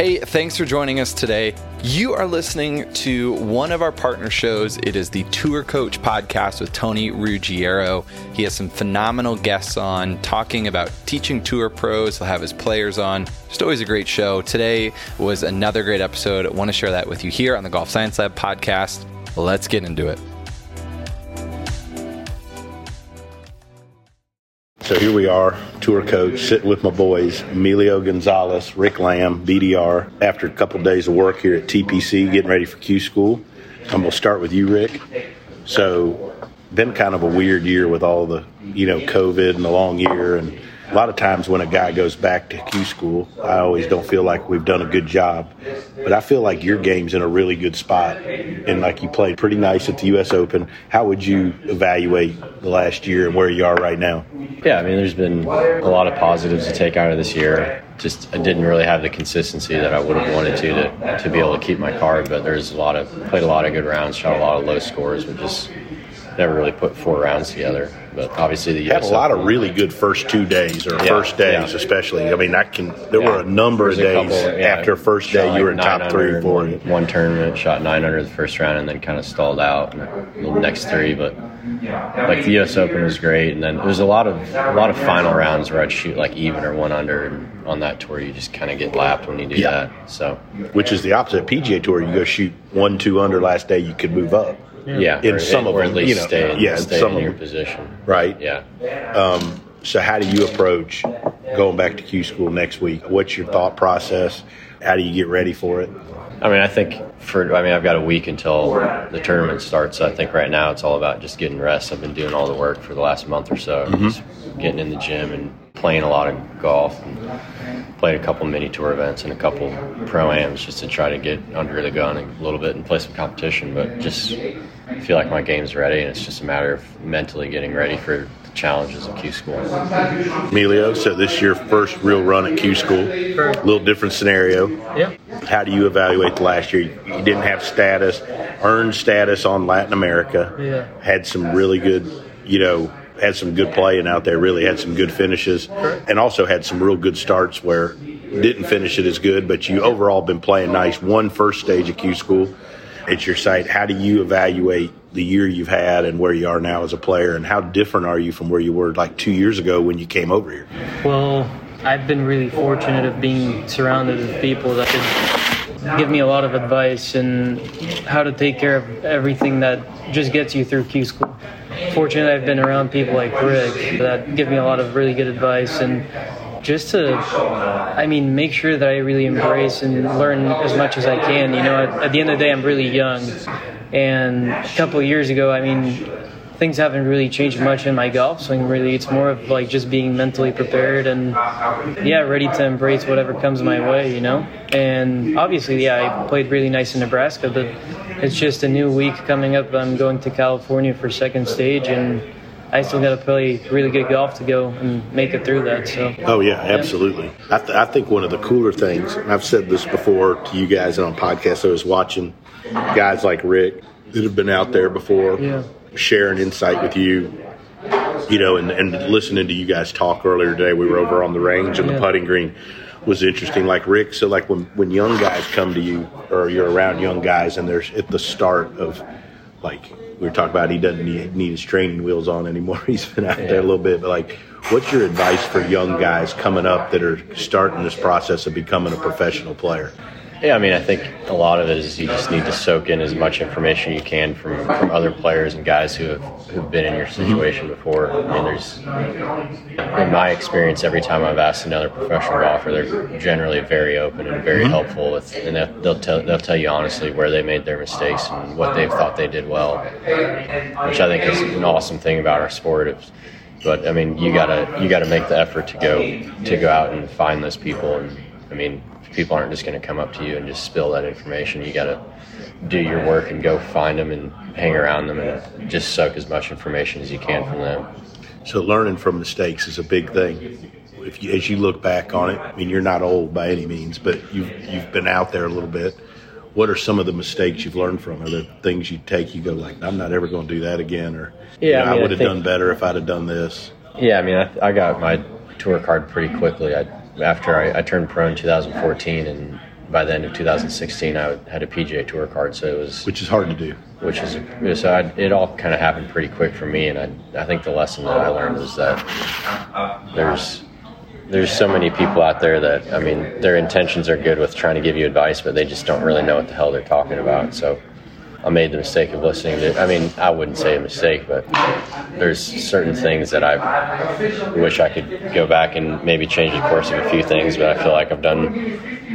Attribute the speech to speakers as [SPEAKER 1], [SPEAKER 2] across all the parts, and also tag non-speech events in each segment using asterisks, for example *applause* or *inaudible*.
[SPEAKER 1] Hey, thanks for joining us today. You are listening to one of our partner shows. It is the Tour Coach podcast with Tony Ruggiero. He has some phenomenal guests on talking about teaching tour pros. He'll have his players on. Just always a great show. Today was another great episode. I want to share that with you here on the Golf Science Lab podcast. Let's get into it.
[SPEAKER 2] So here we are, tour coach, sitting with my boys, Emilio Gonzalez, Rick Lamb, BDR. After a couple of days of work here at TPC, getting ready for Q School. I'm going to start with you, Rick. So, been kind of a weird year with all the, you know, COVID and the long year and a lot of times when a guy goes back to Q school, I always don't feel like we've done a good job. But I feel like your game's in a really good spot. And like you played pretty nice at the U.S. Open. How would you evaluate the last year and where you are right now?
[SPEAKER 3] Yeah, I mean, there's been a lot of positives to take out of this year. Just I didn't really have the consistency that I would have wanted to to, to be able to keep my card. But there's a lot of played a lot of good rounds, shot a lot of low scores, but just never really put four rounds together. But obviously, the US
[SPEAKER 2] had a lot of really good first two days or yeah, first days, yeah. especially. I mean, I can. There yeah. were a number of days couple, after first day you were in top three or four.
[SPEAKER 3] One, tournament shot nine under the first round, and then kind of stalled out in the next three. But like the U.S. Open was great, and then there was a lot of a lot of final rounds where I'd shoot like even or one under. And on that tour, you just kind of get lapped when you do that. So,
[SPEAKER 2] which is the opposite of PGA Tour. You go shoot one two under last day, you could move up.
[SPEAKER 3] Yeah,
[SPEAKER 2] in or, some of
[SPEAKER 3] or
[SPEAKER 2] them,
[SPEAKER 3] at least
[SPEAKER 2] you know,
[SPEAKER 3] stay,
[SPEAKER 2] yeah,
[SPEAKER 3] stay
[SPEAKER 2] some
[SPEAKER 3] in your
[SPEAKER 2] them.
[SPEAKER 3] position.
[SPEAKER 2] Right.
[SPEAKER 3] Yeah.
[SPEAKER 2] Um, so, how do you approach going back to Q school next week? What's your thought process? How do you get ready for it?
[SPEAKER 3] I mean, I think for I mean, I've got a week until the tournament starts. So I think right now it's all about just getting rest. I've been doing all the work for the last month or so, mm-hmm. just getting in the gym and playing a lot of golf. And, played a couple mini tour events and a couple pro ams just to try to get under the gun a little bit and play some competition. But just feel like my game's ready, and it's just a matter of mentally getting ready for the challenges of Q School.
[SPEAKER 2] Emilio, so this is your first real run at Q School. A little different scenario.
[SPEAKER 4] Yeah.
[SPEAKER 2] How do you evaluate the last year? You didn't have status, earned status on Latin America.
[SPEAKER 4] Yeah.
[SPEAKER 2] Had some really good, you know, had some good playing out there, really had some good finishes, and also had some real good starts where didn't finish it as good, but you overall been playing nice. One first stage of Q School. It's your site. How do you evaluate the year you've had and where you are now as a player, and how different are you from where you were like two years ago when you came over here?
[SPEAKER 4] Well, I've been really fortunate of being surrounded with people that could give me a lot of advice and how to take care of everything that just gets you through Q School fortunate I've been around people like Rick that give me a lot of really good advice and just to, I mean, make sure that I really embrace and learn as much as I can. You know, at, at the end of the day, I'm really young. And a couple years ago, I mean, things haven't really changed much in my golf swing. Really, it's more of like just being mentally prepared and yeah, ready to embrace whatever comes my way. You know, and obviously, yeah, I played really nice in Nebraska, but it's just a new week coming up. I'm going to California for second stage and. I still got to play really good golf to go and make it through that. So.
[SPEAKER 2] Oh yeah, absolutely. I, th- I think one of the cooler things, and I've said this before to you guys on podcasts. I was watching guys like Rick that have been out there before,
[SPEAKER 4] yeah
[SPEAKER 2] sharing insight with you. You know, and, and listening to you guys talk earlier today, we were over on the range and the putting green was interesting. Like Rick, so like when when young guys come to you or you're around young guys and there's at the start of like we were talking about, he doesn't need, need his training wheels on anymore. *laughs* He's been out yeah. there a little bit, but like, what's your advice for young guys coming up that are starting this process of becoming a professional player?
[SPEAKER 3] Yeah, I mean, I think a lot of it is you just need to soak in as much information you can from, from other players and guys who have who've been in your situation before. I mean, there's in my experience, every time I've asked another professional golfer, they're generally very open and very mm-hmm. helpful with, and they'll tell they'll tell you honestly where they made their mistakes and what they've thought they did well, which I think is an awesome thing about our sport. But I mean, you gotta you gotta make the effort to go to go out and find those people and I mean, people aren't just going to come up to you and just spill that information. You got to do your work and go find them and hang around them and just soak as much information as you can from them.
[SPEAKER 2] So learning from mistakes is a big thing. If you, as you look back on it, I mean, you're not old by any means, but you've you've been out there a little bit. What are some of the mistakes you've learned from? Are there things you take you go like, I'm not ever going to do that again, or
[SPEAKER 3] Yeah,
[SPEAKER 2] you know,
[SPEAKER 3] I mean, I
[SPEAKER 2] would have done better if I'd have done this.
[SPEAKER 3] Yeah, I mean, I, I got my tour card pretty quickly. I, after I, I turned pro in 2014, and by the end of 2016, I had a PGA Tour card. So it was,
[SPEAKER 2] Which is hard to do.
[SPEAKER 3] which is, so I, it all kind of happened pretty quick for me. And I, I think the lesson that I learned was that there's, there's so many people out there that I mean, their intentions are good with trying to give you advice, but they just don't really know what the hell they're talking about. So. I made the mistake of listening to. I mean, I wouldn't say a mistake, but there's certain things that I wish I could go back and maybe change the course of a few things. But I feel like I've done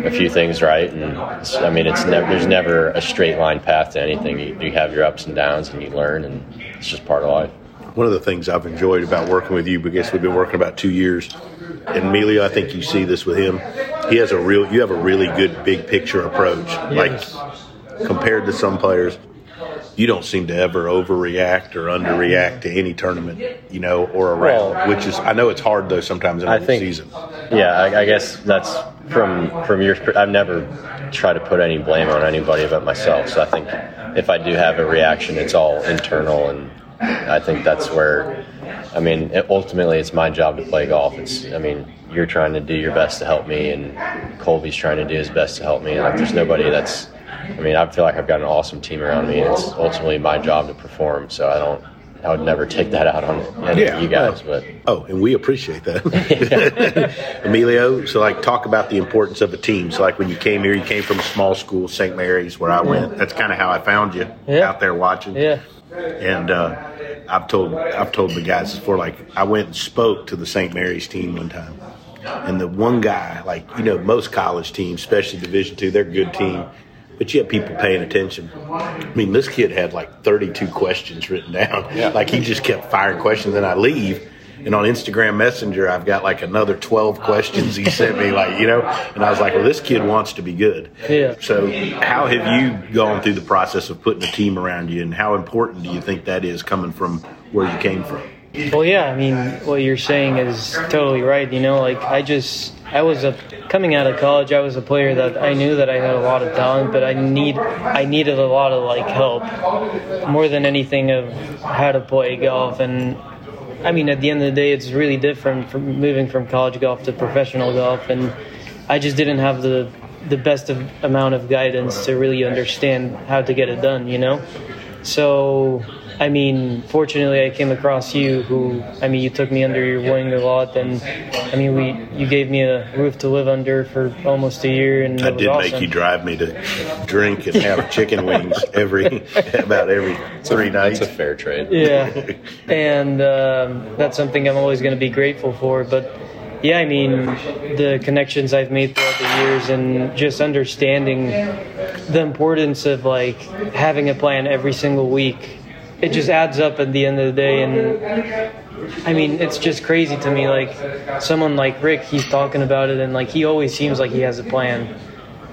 [SPEAKER 3] a few things right, and it's, I mean, it's never there's never a straight line path to anything. You, you have your ups and downs, and you learn, and it's just part of life.
[SPEAKER 2] One of the things I've enjoyed about working with you, because we've been working about two years, and Emilio, I think you see this with him. He has a real, you have a really good big picture approach.
[SPEAKER 4] Yes.
[SPEAKER 2] Like compared to some players, you don't seem to ever overreact or underreact to any tournament, you know, or a round.
[SPEAKER 3] Well-
[SPEAKER 2] which is, I know it's hard though sometimes in
[SPEAKER 3] I
[SPEAKER 2] the
[SPEAKER 3] think-
[SPEAKER 2] season.
[SPEAKER 3] Yeah, I, I guess that's from from your. I've never tried to put any blame on anybody but myself. So I think if I do have a reaction, it's all internal, and I think that's where. I mean, ultimately, it's my job to play golf. It's. I mean, you're trying to do your best to help me, and Colby's trying to do his best to help me. Like, there's nobody that's. I mean, I feel like I've got an awesome team around me, and it's ultimately my job to perform. So I don't. I would never take that out on any
[SPEAKER 2] Yeah,
[SPEAKER 3] of you guys, but.
[SPEAKER 2] Oh, and we appreciate that. *laughs* Emilio, so like talk about the importance of a team. So like when you came here, you came from a small school, St. Mary's, where I went. That's kind of how I found you
[SPEAKER 4] Yeah.
[SPEAKER 2] out there watching.
[SPEAKER 4] Yeah.
[SPEAKER 2] And uh, I've told I've told the guys before, like I went and spoke to the St. Mary's team one time, and the one guy, like you know, most college teams, especially Division two, they're a good team, but you have people paying attention. I mean, this kid had like 32 questions written down. Like he just kept firing questions. Then I leave. And on Instagram Messenger, I've got like another 12 questions he sent me, like, you know, and I was like, well, this kid wants to be good.
[SPEAKER 4] Yeah.
[SPEAKER 2] So, how have you gone through the process of putting a team around you, and how important do you think that is coming from where you came from?
[SPEAKER 4] Well, yeah, I mean, what you're saying is totally right. You know, like I just, I was a coming out of college. I was a player that I knew that I had a lot of talent, but I need, I needed a lot of like help, more than anything of how to play golf. And I mean, at the end of the day, it's really different from moving from college golf to professional golf, and I just didn't have the the best of, amount of guidance to really understand how to get it done. You know. So, I mean, fortunately, I came across you, who, I mean, you took me under your wing a lot, and I mean, we, you gave me a roof to live under for almost a year, and
[SPEAKER 2] I did
[SPEAKER 4] awesome.
[SPEAKER 2] make you drive me to drink and have chicken wings every *laughs* about every three nights.
[SPEAKER 3] It's a fair trade.
[SPEAKER 4] yeah, and um, that's something I'm always going to be grateful for. But yeah, I mean, the connections I've made throughout the years, and just understanding the importance of like having a plan every single week. It just adds up at the end of the day, and I mean, it's just crazy to me. Like someone like Rick, he's talking about it, and like he always seems like he has a plan,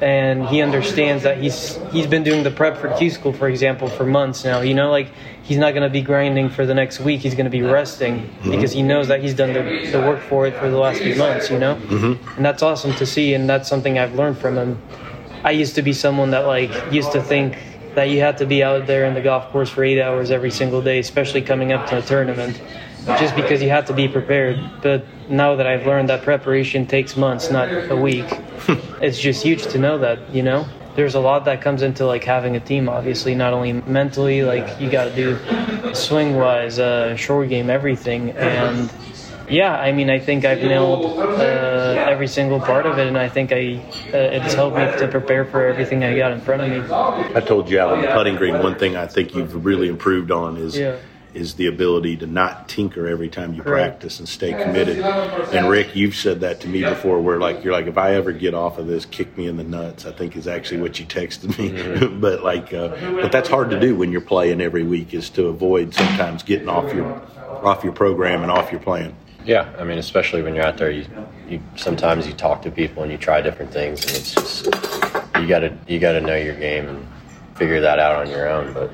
[SPEAKER 4] and he understands that he's he's been doing the prep for Q school, for example, for months now. You know, like he's not going to be grinding for the next week. He's going to be resting because he knows that he's done the, the work for it for the last few months. You know, mm-hmm. and that's awesome to see, and that's something I've learned from him. I used to be someone that like used to think that you had to be out there in the golf course for eight hours every single day, especially coming up to a tournament, just because you had to be prepared. But now that I've learned that preparation takes months, not a week, *laughs* it's just huge to know that, you know? There's a lot that comes into like having a team, obviously, not only mentally, like you got to do swing wise, uh, short game, everything. And yeah, I mean, I think I've nailed uh, every single part of it, and I think I uh, it's helped me to prepare for everything I got in front of me.
[SPEAKER 2] I told you out on the putting green. One thing I think you've really improved on is
[SPEAKER 4] Yeah.
[SPEAKER 2] is the ability to not tinker every time you
[SPEAKER 4] Correct.
[SPEAKER 2] practice and stay committed. And Rick, you've said that to me before, where like you're like, if I ever get off of this, kick me in the nuts. I think is actually what you texted me. *laughs* but like, uh, but that's hard to do when you're playing every week. Is to avoid sometimes getting off your off your program and off your plan.
[SPEAKER 3] Yeah, I mean, especially when you're out there, you, you sometimes you talk to people and you try different things, and it's just you gotta you gotta know your game, and figure that out on your own. But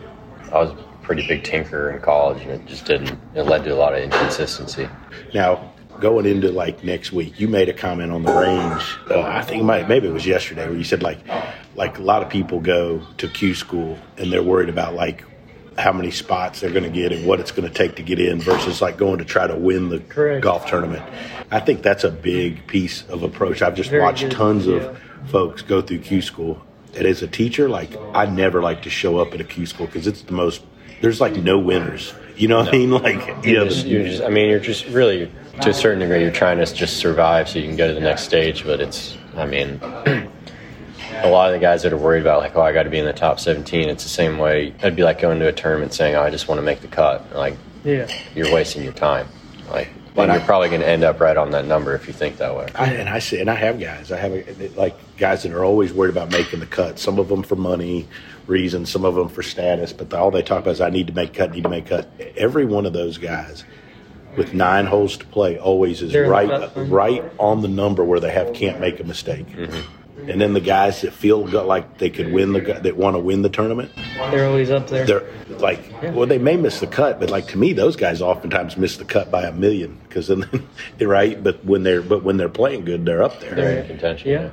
[SPEAKER 3] I was a pretty big tinker in college, and it just didn't. It led to a lot of inconsistency.
[SPEAKER 2] Now, going into like next week, you made a comment on the range. Uh, I think maybe it was yesterday where you said like, like a lot of people go to Q school and they're worried about like how many spots they're going to get and what it's going to take to get in versus like going to try to win the
[SPEAKER 4] Correct.
[SPEAKER 2] golf tournament. I think that's a big piece of approach. I've just
[SPEAKER 4] Very
[SPEAKER 2] watched
[SPEAKER 4] good,
[SPEAKER 2] tons
[SPEAKER 4] yeah.
[SPEAKER 2] of folks go through Q school. And as a teacher, like I never like to show up at a Q school because it's the most. There's like no winners. You know what I mean? Like you know,
[SPEAKER 3] Just- you're just, I mean, you're just really, to a certain degree, you're trying to just survive so you can go to the next stage. But it's, I mean, *clears throat* a lot of the guys that are worried about, like, oh, I got to be in the top 17, it's the same way. It'd be like going to a tournament saying, oh, I just want to make the cut. Like,
[SPEAKER 4] Yeah.
[SPEAKER 3] you're wasting your time. Like,
[SPEAKER 2] But
[SPEAKER 3] and you're probably going to end up right on that number if you think that way.
[SPEAKER 2] I, and I see, and I have guys. I have a, like guys that are always worried about making the cut. Some of them for money reasons, some of them for status. But all they talk about is I need to make cut, need to make cut. Every one of those guys with nine holes to play always is
[SPEAKER 4] They're
[SPEAKER 2] right, right on the number where they have can't make a mistake. Mm-hmm. And then the guys that feel go- like they could win the that want to win the tournament,
[SPEAKER 4] They're always up there.
[SPEAKER 2] they're like, well, they may miss the cut, but like to me, those guys oftentimes miss the cut by a million because then, *laughs* right? But when they're but when they're playing good, they're up there
[SPEAKER 3] They're in contention.
[SPEAKER 4] Yeah.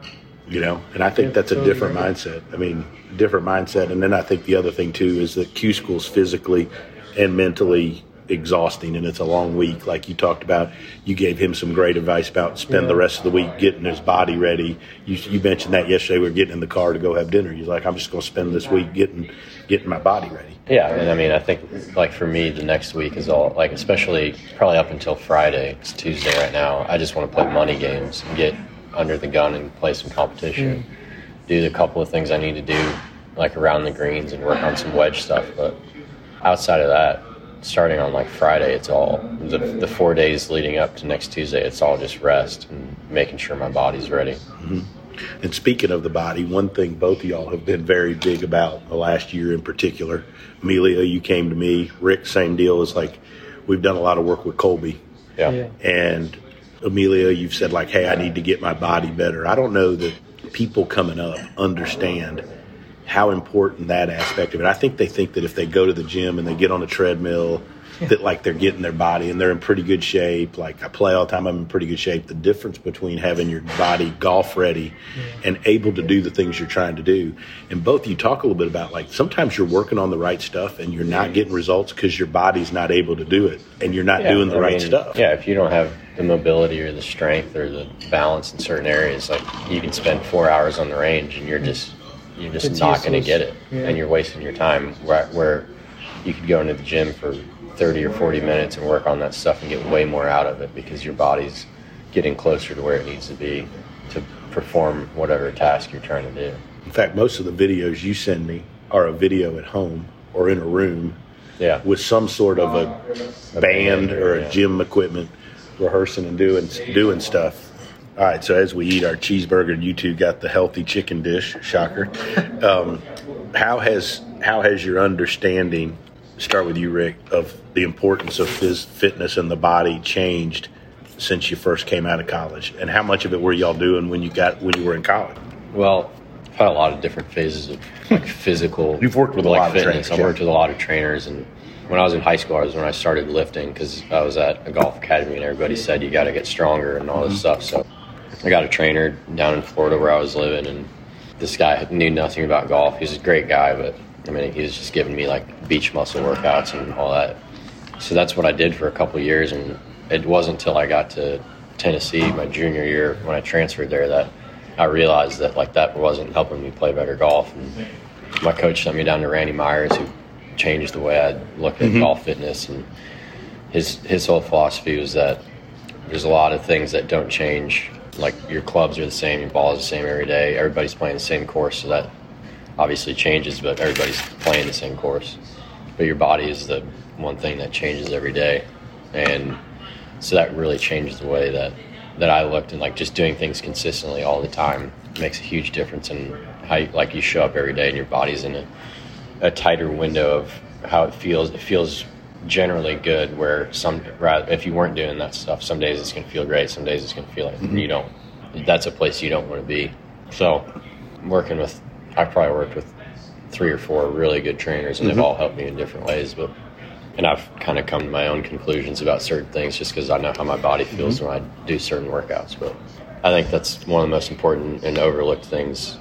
[SPEAKER 2] you know and i think
[SPEAKER 4] Yeah,
[SPEAKER 2] that's a different
[SPEAKER 4] right.
[SPEAKER 2] mindset i mean different mindset and then i think the other thing too is that q school's physically and mentally exhausting and it's a long week like you talked about you gave him some great advice about spend
[SPEAKER 4] Yeah.
[SPEAKER 2] the rest of the week getting his body ready you, you mentioned that yesterday we were getting in the car to go have dinner you're like i'm just going to spend this week getting getting my body ready
[SPEAKER 3] Yeah, and I mean, I think like for me, the next week is all like, especially probably up until Friday. It's Tuesday right now. I just want to play money games and get under the gun and play some competition. Mm. Do the couple of things I need to do, like around the greens and work on some wedge stuff. But outside of that, starting on like Friday, it's all the, the four days leading up to next Tuesday. It's all just rest and making sure my body's ready. Mm-hmm.
[SPEAKER 2] And speaking of the body, one thing both of y'all have been very big about the last year in particular. Emilio, you came to me. Rick, same deal. Is like we've done a lot of work with Colby,
[SPEAKER 3] Yeah.
[SPEAKER 4] Yeah.
[SPEAKER 2] and Emilio, you've said like, "Hey, I need to get my body better." I don't know that people coming up understand how important that aspect of it. I think they think that if they go to the gym and they get on a treadmill, that like they're getting their body and they're in pretty good shape. Like I play all the time, I'm in pretty good shape. The difference between having your body golf ready and able to do the things you're trying to do, and both you talk a little bit about like sometimes you're working on the right stuff and you're not getting results because your body's not able to do it and you're not
[SPEAKER 3] Yeah,
[SPEAKER 2] doing the
[SPEAKER 3] I
[SPEAKER 2] right
[SPEAKER 3] mean,
[SPEAKER 2] stuff.
[SPEAKER 3] Yeah, if you don't have the mobility or the strength or the balance in certain areas, like you can spend four hours on the range and you're just you're just
[SPEAKER 4] It's
[SPEAKER 3] not going to get it,
[SPEAKER 4] Yeah.
[SPEAKER 3] and you're wasting your time. Where, where you could go into the gym for thirty or forty minutes and work on that stuff and get way more out of it because your body's getting closer to where it needs to be to perform whatever task you're trying to do.
[SPEAKER 2] In fact, most of the videos you send me are a video at home or in a room
[SPEAKER 3] Yeah,
[SPEAKER 2] with some sort of a, oh, band
[SPEAKER 3] band,
[SPEAKER 2] or a
[SPEAKER 3] yeah.
[SPEAKER 2] gym equipment rehearsing and doing doing stuff. All right, so as we eat our cheeseburger, you two got the healthy chicken dish. Shocker. Um, how has how has your understanding? Start with you, Rick, of the importance of phys, fitness and the body changed since you first came out of college, and how much of it were y'all doing when you got when you were in college?
[SPEAKER 3] Well, I've had a lot of different phases of like physical. *laughs*
[SPEAKER 2] You've worked with a lot of
[SPEAKER 3] fitness.
[SPEAKER 2] trainers,
[SPEAKER 3] I've
[SPEAKER 2] yeah.
[SPEAKER 3] worked with a lot of trainers, and when I was in high school, I was when I started lifting because I was at a golf academy, and everybody said you got to get stronger and all
[SPEAKER 2] Mm-hmm.
[SPEAKER 3] this stuff. So I got a trainer down in Florida where I was living, and this guy knew nothing about golf. He was a great guy, but I mean, he was just giving me like beach muscle workouts and all that. So that's what I did for a couple of years, and it wasn't until I got to Tennessee my junior year when I transferred there that I realized that like that wasn't helping me play better golf. And my coach sent me down to Randy Myers, who changed the way I looked at mm-hmm. golf fitness, and his his whole philosophy was that there's a lot of things that don't change. Like your clubs are the same, your ball is the same every day. Everybody's playing the same course, so that obviously changes, but everybody's playing the same course. But your body is the one thing that changes every day, and so that really changes the way that that I looked and like just doing things consistently all the time makes a huge difference in how you, like you show up every day and your body's in a, a tighter window of how it feels. It feels generally good. Where some rather if you weren't doing that stuff, some days it's gonna feel great, some days it's gonna feel like mm-hmm. you don't. That's a place you don't want to be. So working with, I probably worked with three or four really good trainers, and they've mm-hmm. all helped me in different ways. But and I've kind of come to my own conclusions about certain things just because I know how my body feels mm-hmm. when I do certain workouts. But I think that's one of the most important and overlooked things,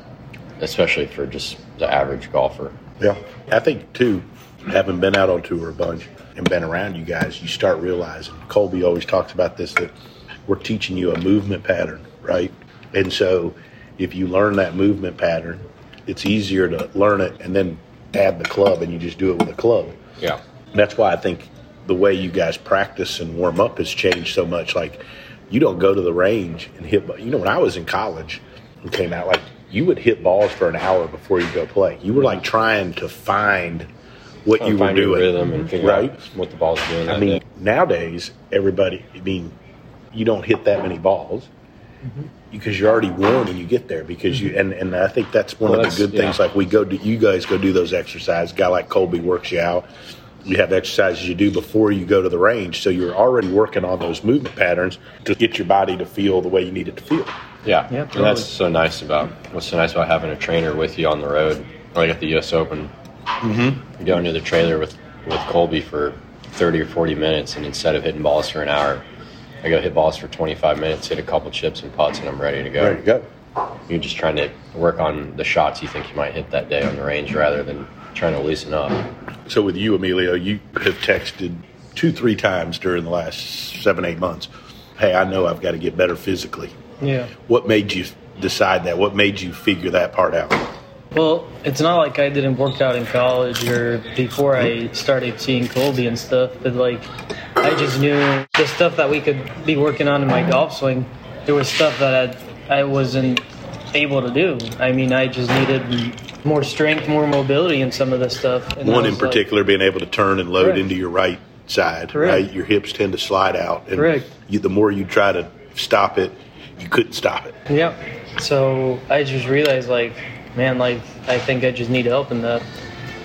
[SPEAKER 3] especially for just the average golfer.
[SPEAKER 2] Yeah, I think too, having been out on tour a bunch and been around you guys, you start realizing. Colby always talks about this that we're teaching you a movement pattern, right? And so, if you learn that movement pattern, it's easier to learn it and then add the club, and you just do it with a club.
[SPEAKER 3] Yeah.
[SPEAKER 2] And that's why I think the way you guys practice and warm up has changed so much. Like, you don't go to the range and hit. You know, when I was in college and came out, like you would hit balls for an hour before you go play. You were like trying to find what you were
[SPEAKER 3] find your
[SPEAKER 2] doing,
[SPEAKER 3] rhythm and figure
[SPEAKER 2] right?
[SPEAKER 3] out what the ball's doing.
[SPEAKER 2] I mean,
[SPEAKER 3] day.
[SPEAKER 2] nowadays everybody. I mean, you don't hit that many balls mm-hmm. because you're already warm when you get there. Because you mm-hmm. and and I think that's one
[SPEAKER 3] Well,
[SPEAKER 2] of the good things.
[SPEAKER 3] yeah.
[SPEAKER 2] Like we go, to you guys go do those exercises. A guy like Colby works you out. You have exercises you do before you go to the range, so you're already working on those movement patterns to get your body to feel the way you need it to feel.
[SPEAKER 3] Yeah,
[SPEAKER 4] Yeah,
[SPEAKER 3] and that's so nice about what's so nice about having a trainer with you on the road. Like at the U.S. Open, mm-hmm. going to the trailer with with Colby for thirty or forty minutes, and instead of hitting balls for an hour, I go hit balls for twenty five minutes, hit a couple chips and putts, and I'm ready to go.
[SPEAKER 2] There you go.
[SPEAKER 3] You're just trying to work on the shots you think you might hit that day on the range, rather than trying to loosen up.
[SPEAKER 2] So with you, Emilio, you have texted two, three times during the last seven, eight months. Hey, I know I've got to get better physically.
[SPEAKER 4] Yeah.
[SPEAKER 2] What made you decide that? What made you figure that part out?
[SPEAKER 4] Well, it's not like I didn't work out in college or before I started seeing Colby and stuff, but like I just knew the stuff that we could be working on in my golf swing. There was stuff that I, I wasn't able to do. I mean, I just needed more strength, more mobility in some of this stuff. And
[SPEAKER 2] One in
[SPEAKER 4] was like-
[SPEAKER 2] particular being able to turn and load
[SPEAKER 4] Correct.
[SPEAKER 2] into your right side,
[SPEAKER 4] Correct.
[SPEAKER 2] right? Your hips tend to slide out. And. You, the more you try to stop it, you couldn't stop it.
[SPEAKER 4] Yep. So I just realized, like, man, like, I think I just need help in that.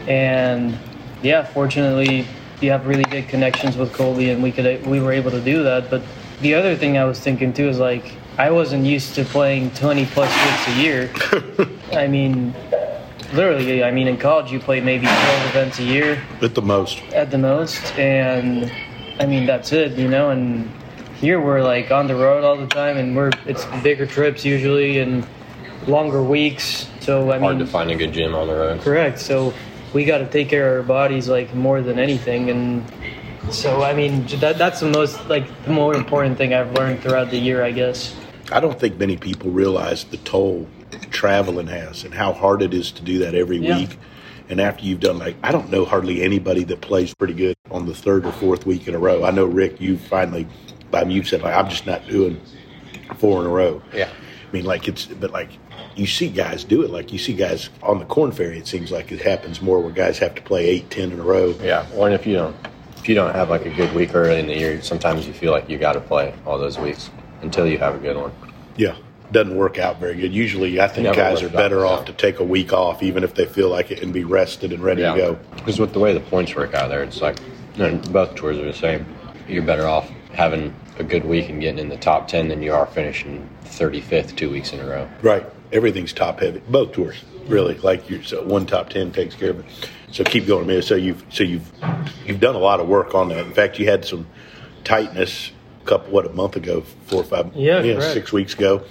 [SPEAKER 4] And yeah, fortunately, you have really good connections with Colby, and we could we were able to do that. But the other thing I was thinking too is like, I wasn't used to playing 20 plus weeks a year. *laughs* I mean, literally, I mean, in college you play maybe 12 events a year
[SPEAKER 2] At the most.
[SPEAKER 4] at the most, and I mean that's it, you know. And here we're like on the road all the time, and we're it's bigger trips usually and longer weeks. So I mean
[SPEAKER 3] Hard
[SPEAKER 4] mean,
[SPEAKER 3] to find a good gym on the road.
[SPEAKER 4] correct. So we got to take care of our bodies like more than anything, and so I mean that that's the most like the more important thing I've learned throughout the year, I guess.
[SPEAKER 2] I don't think many people realize the toll traveling has and how hard it is to do that every
[SPEAKER 4] Yeah.
[SPEAKER 2] week. And after you've done like, I don't know hardly anybody that plays pretty good on the third or fourth week in a row. I know Rick, you finally, by you've said like, I'm just not doing four in a row.
[SPEAKER 3] Yeah.
[SPEAKER 2] I mean, like it's, but like you see guys do it. Like you see guys on the Korn Ferry. It seems like it happens more where guys have to play eight, ten in a row.
[SPEAKER 3] Yeah, well, and if you don't, if you don't have like a good week early in the year, sometimes you feel like you got to play all those weeks until you have a good one.
[SPEAKER 2] Yeah, doesn't work out very good. Usually, I think
[SPEAKER 3] Never
[SPEAKER 2] guys are
[SPEAKER 3] out,
[SPEAKER 2] better
[SPEAKER 3] no.
[SPEAKER 2] off to take a week off, even if they feel like it, and be rested and ready to go.
[SPEAKER 3] because with the way the points work out there, it's like you know, both tours are the same. You're better off having a good week and getting in the top ten than you are finishing 35th two weeks in a row.
[SPEAKER 2] Right, everything's top heavy. Both tours, really. Like you, so one top ten takes care of it. So keep going, man. So you've so you've you've done a lot of work on that. In fact, you had some tightness a couple what a month ago, four or five,
[SPEAKER 4] Yeah, correct.
[SPEAKER 2] six weeks ago.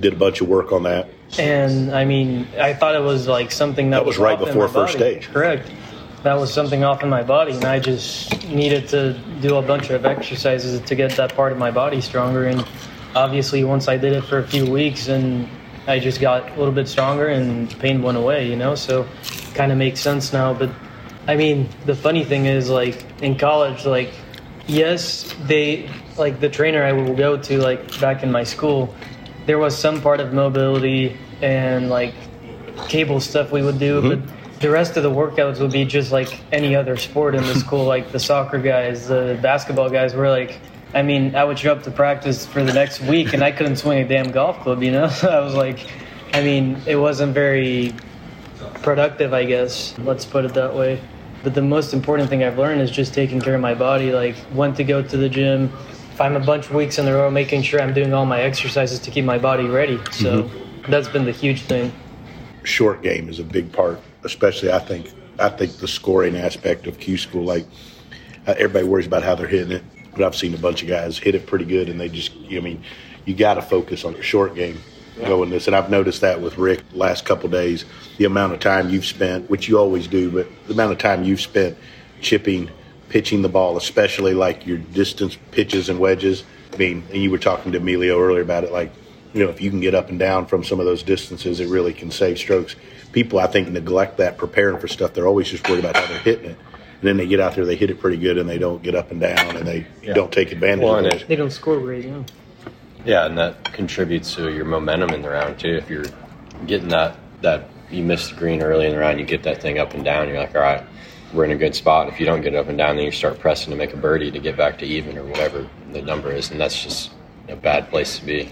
[SPEAKER 2] Did a bunch of work on that.
[SPEAKER 4] And I mean, I thought it was like something that,
[SPEAKER 2] That was right before first
[SPEAKER 4] body.
[SPEAKER 2] stage.
[SPEAKER 4] Correct. That was something off in my body, and I just needed to do a bunch of exercises to get that part of my body stronger. And obviously, once I did it for a few weeks, and I just got a little bit stronger, and the pain went away. You know, so kind of makes sense now. But I mean, the funny thing is, like in college, like yes, they like the trainer I would go to, like back in my school, there was some part of mobility and like cable stuff we would do, but mm-hmm. The rest of the workouts would be just like any other sport in the *laughs* school. Like the soccer guys, the basketball guys were like. I mean, I would show up to practice for the next week, and I couldn't swing a damn golf club. You know, So *laughs* I was like, I mean, it wasn't very productive, I guess. Let's put it that way. But the most important thing I've learned is just taking care of my body. Like when to go to the gym. If I'm a bunch of weeks in a row, making sure I'm doing all my exercises to keep my body ready. So mm-hmm. that's been the huge thing.
[SPEAKER 2] Short game is a big part especially I think I think the scoring aspect of Q school, like uh, everybody worries about how they're hitting it, but I've seen a bunch of guys hit it pretty good, and they just, I mean, you got to focus on your short game going this, and I've noticed that with Rick last couple days, the amount of time you've spent, which you always do, but the amount of time you've spent chipping, pitching the ball, especially like your distance pitches and wedges. I mean, and you were talking to Emilio earlier about it, like you know, if you can get up and down from some of those distances, it really can save strokes. People, I think, neglect that preparing for stuff. They're always just worried about how they're hitting it. And then they get out there, they hit it pretty good, and they don't get up and down, and they yeah. don't take advantage well, of it.
[SPEAKER 4] They don't score great, yeah.
[SPEAKER 3] Yeah, and that contributes to your momentum in the round too. If you're getting that that you missed the green early in the round, you get that thing up and down. You're like, all right, we're in a good spot. If you don't get up and down, then you start pressing to make a birdie to get back to even or whatever the number is, and that's just a bad place to be.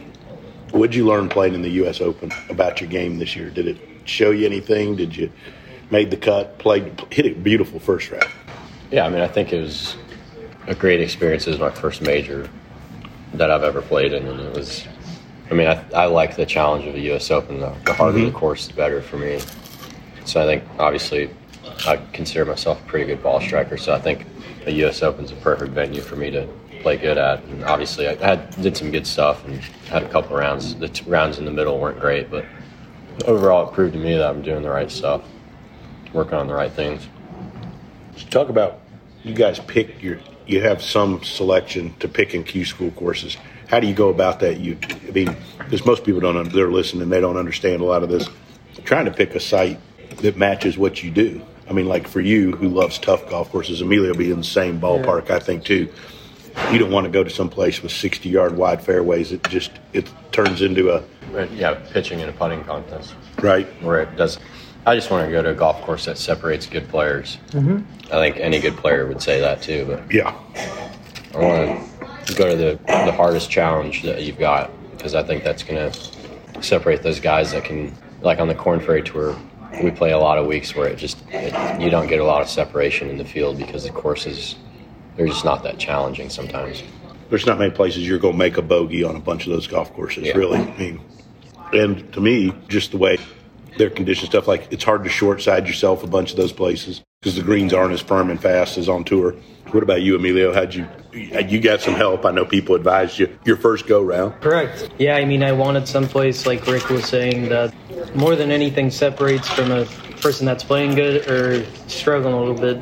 [SPEAKER 2] What did you learn playing in the U.S. Open about your game this year? Did it show you anything? Did you made the cut, played, hit it beautiful first round?
[SPEAKER 3] Yeah, I mean, I think it was a great experience. It was my first major that I've ever played in, and it was. I mean, I, I like the challenge of the U.S. Open. The, the harder mm-hmm. the course, the better for me. So I think, obviously, I consider myself a pretty good ball striker. So I think the U.S. Open is a perfect venue for me to play good at. And obviously, I had did some good stuff and had a couple rounds. The t- rounds in the middle weren't great, but overall, it proved to me that I'm doing the right stuff, working on the right things.
[SPEAKER 2] talk about you guys pick your. You have some selection to pick in Q school courses. How do you go about that? You, I mean, because most people don't. They're listening. They don't understand a lot of this. Trying to pick a site that matches what you do. I mean, like for you who loves tough golf courses, Emilio will be in the same ballpark, yeah. I think, too you don't want to go to some place with 60 yard wide fairways. It just it turns into a
[SPEAKER 3] yeah pitching in a putting contest.
[SPEAKER 2] Right.
[SPEAKER 3] Where it does. I just want to go to a golf course that separates good players. Mm-hmm. I think any good player would say that too. But
[SPEAKER 2] yeah,
[SPEAKER 3] I want to go to the the hardest challenge that you've got because I think that's going to separate those guys that can like on the Korn Ferry Tour. We play a lot of weeks where it just it, you don't get a lot of separation in the field because the course is they're just not that challenging sometimes.
[SPEAKER 2] There's not many places you're going to make a bogey on a bunch of those golf courses, yeah. really. I mean, and to me, just the way their condition stuff, like it's hard to short side yourself a bunch of those places because the greens aren't as firm and fast as on tour. What about you, Emilio? How'd you you got some help? I know people advised you your first go round.
[SPEAKER 4] Correct. Yeah, I mean, I wanted someplace like Rick was saying that more than anything separates from a person that's playing good or struggling a little bit.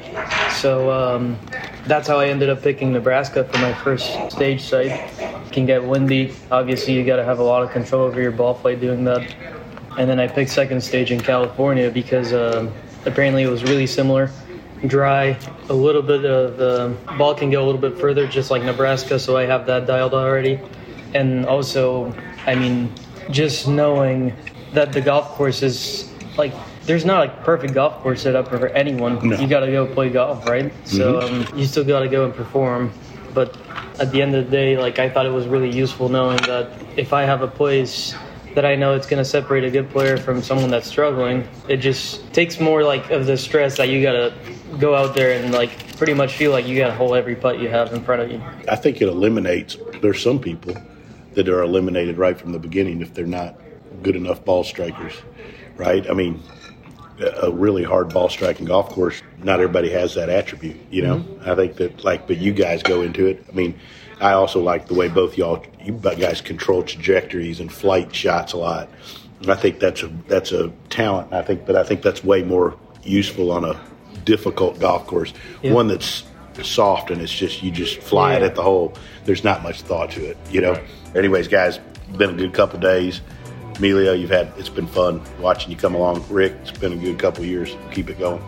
[SPEAKER 4] So um, that's how I ended up picking Nebraska for my first stage site. It can get windy. Obviously, you got to have a lot of control over your ball flight doing that. And then I picked second stage in California because um, apparently it was really similar. Dry, a little bit of the uh, ball can go a little bit further, just like Nebraska. So I have that dialed already. And also, I mean, just knowing that the golf course is like there's not a perfect golf course set up for anyone. No. You got to go play golf, right? So mm-hmm. um, you still got to go and perform. But at the end of the day, like I thought it was really useful knowing that if I have a place that I know it's going to separate a good player from someone that's struggling, it just takes more like of the stress that you got to go out there and like pretty much feel like you got to hold every putt you have in front of you.
[SPEAKER 2] I think it eliminates. There's some people that are eliminated right from the beginning if they're not good enough ball strikers, right? I mean, a really hard ball striking golf course, not everybody has that attribute. You know, mm-hmm. I think that like, but you guys go into it. I mean, I also like the way both y'all, you guys control trajectories and flight shots a lot. I think that's a that's a talent. I think, but I think that's way more useful on a difficult golf course, yeah. one that's soft and it's just you just fly yeah. it at the hole. There's not much thought to it, you know. Anyways, guys, been a good couple days. Emilio, you've had it's been fun watching you come along. Rick, it's been a good couple years. Keep it going.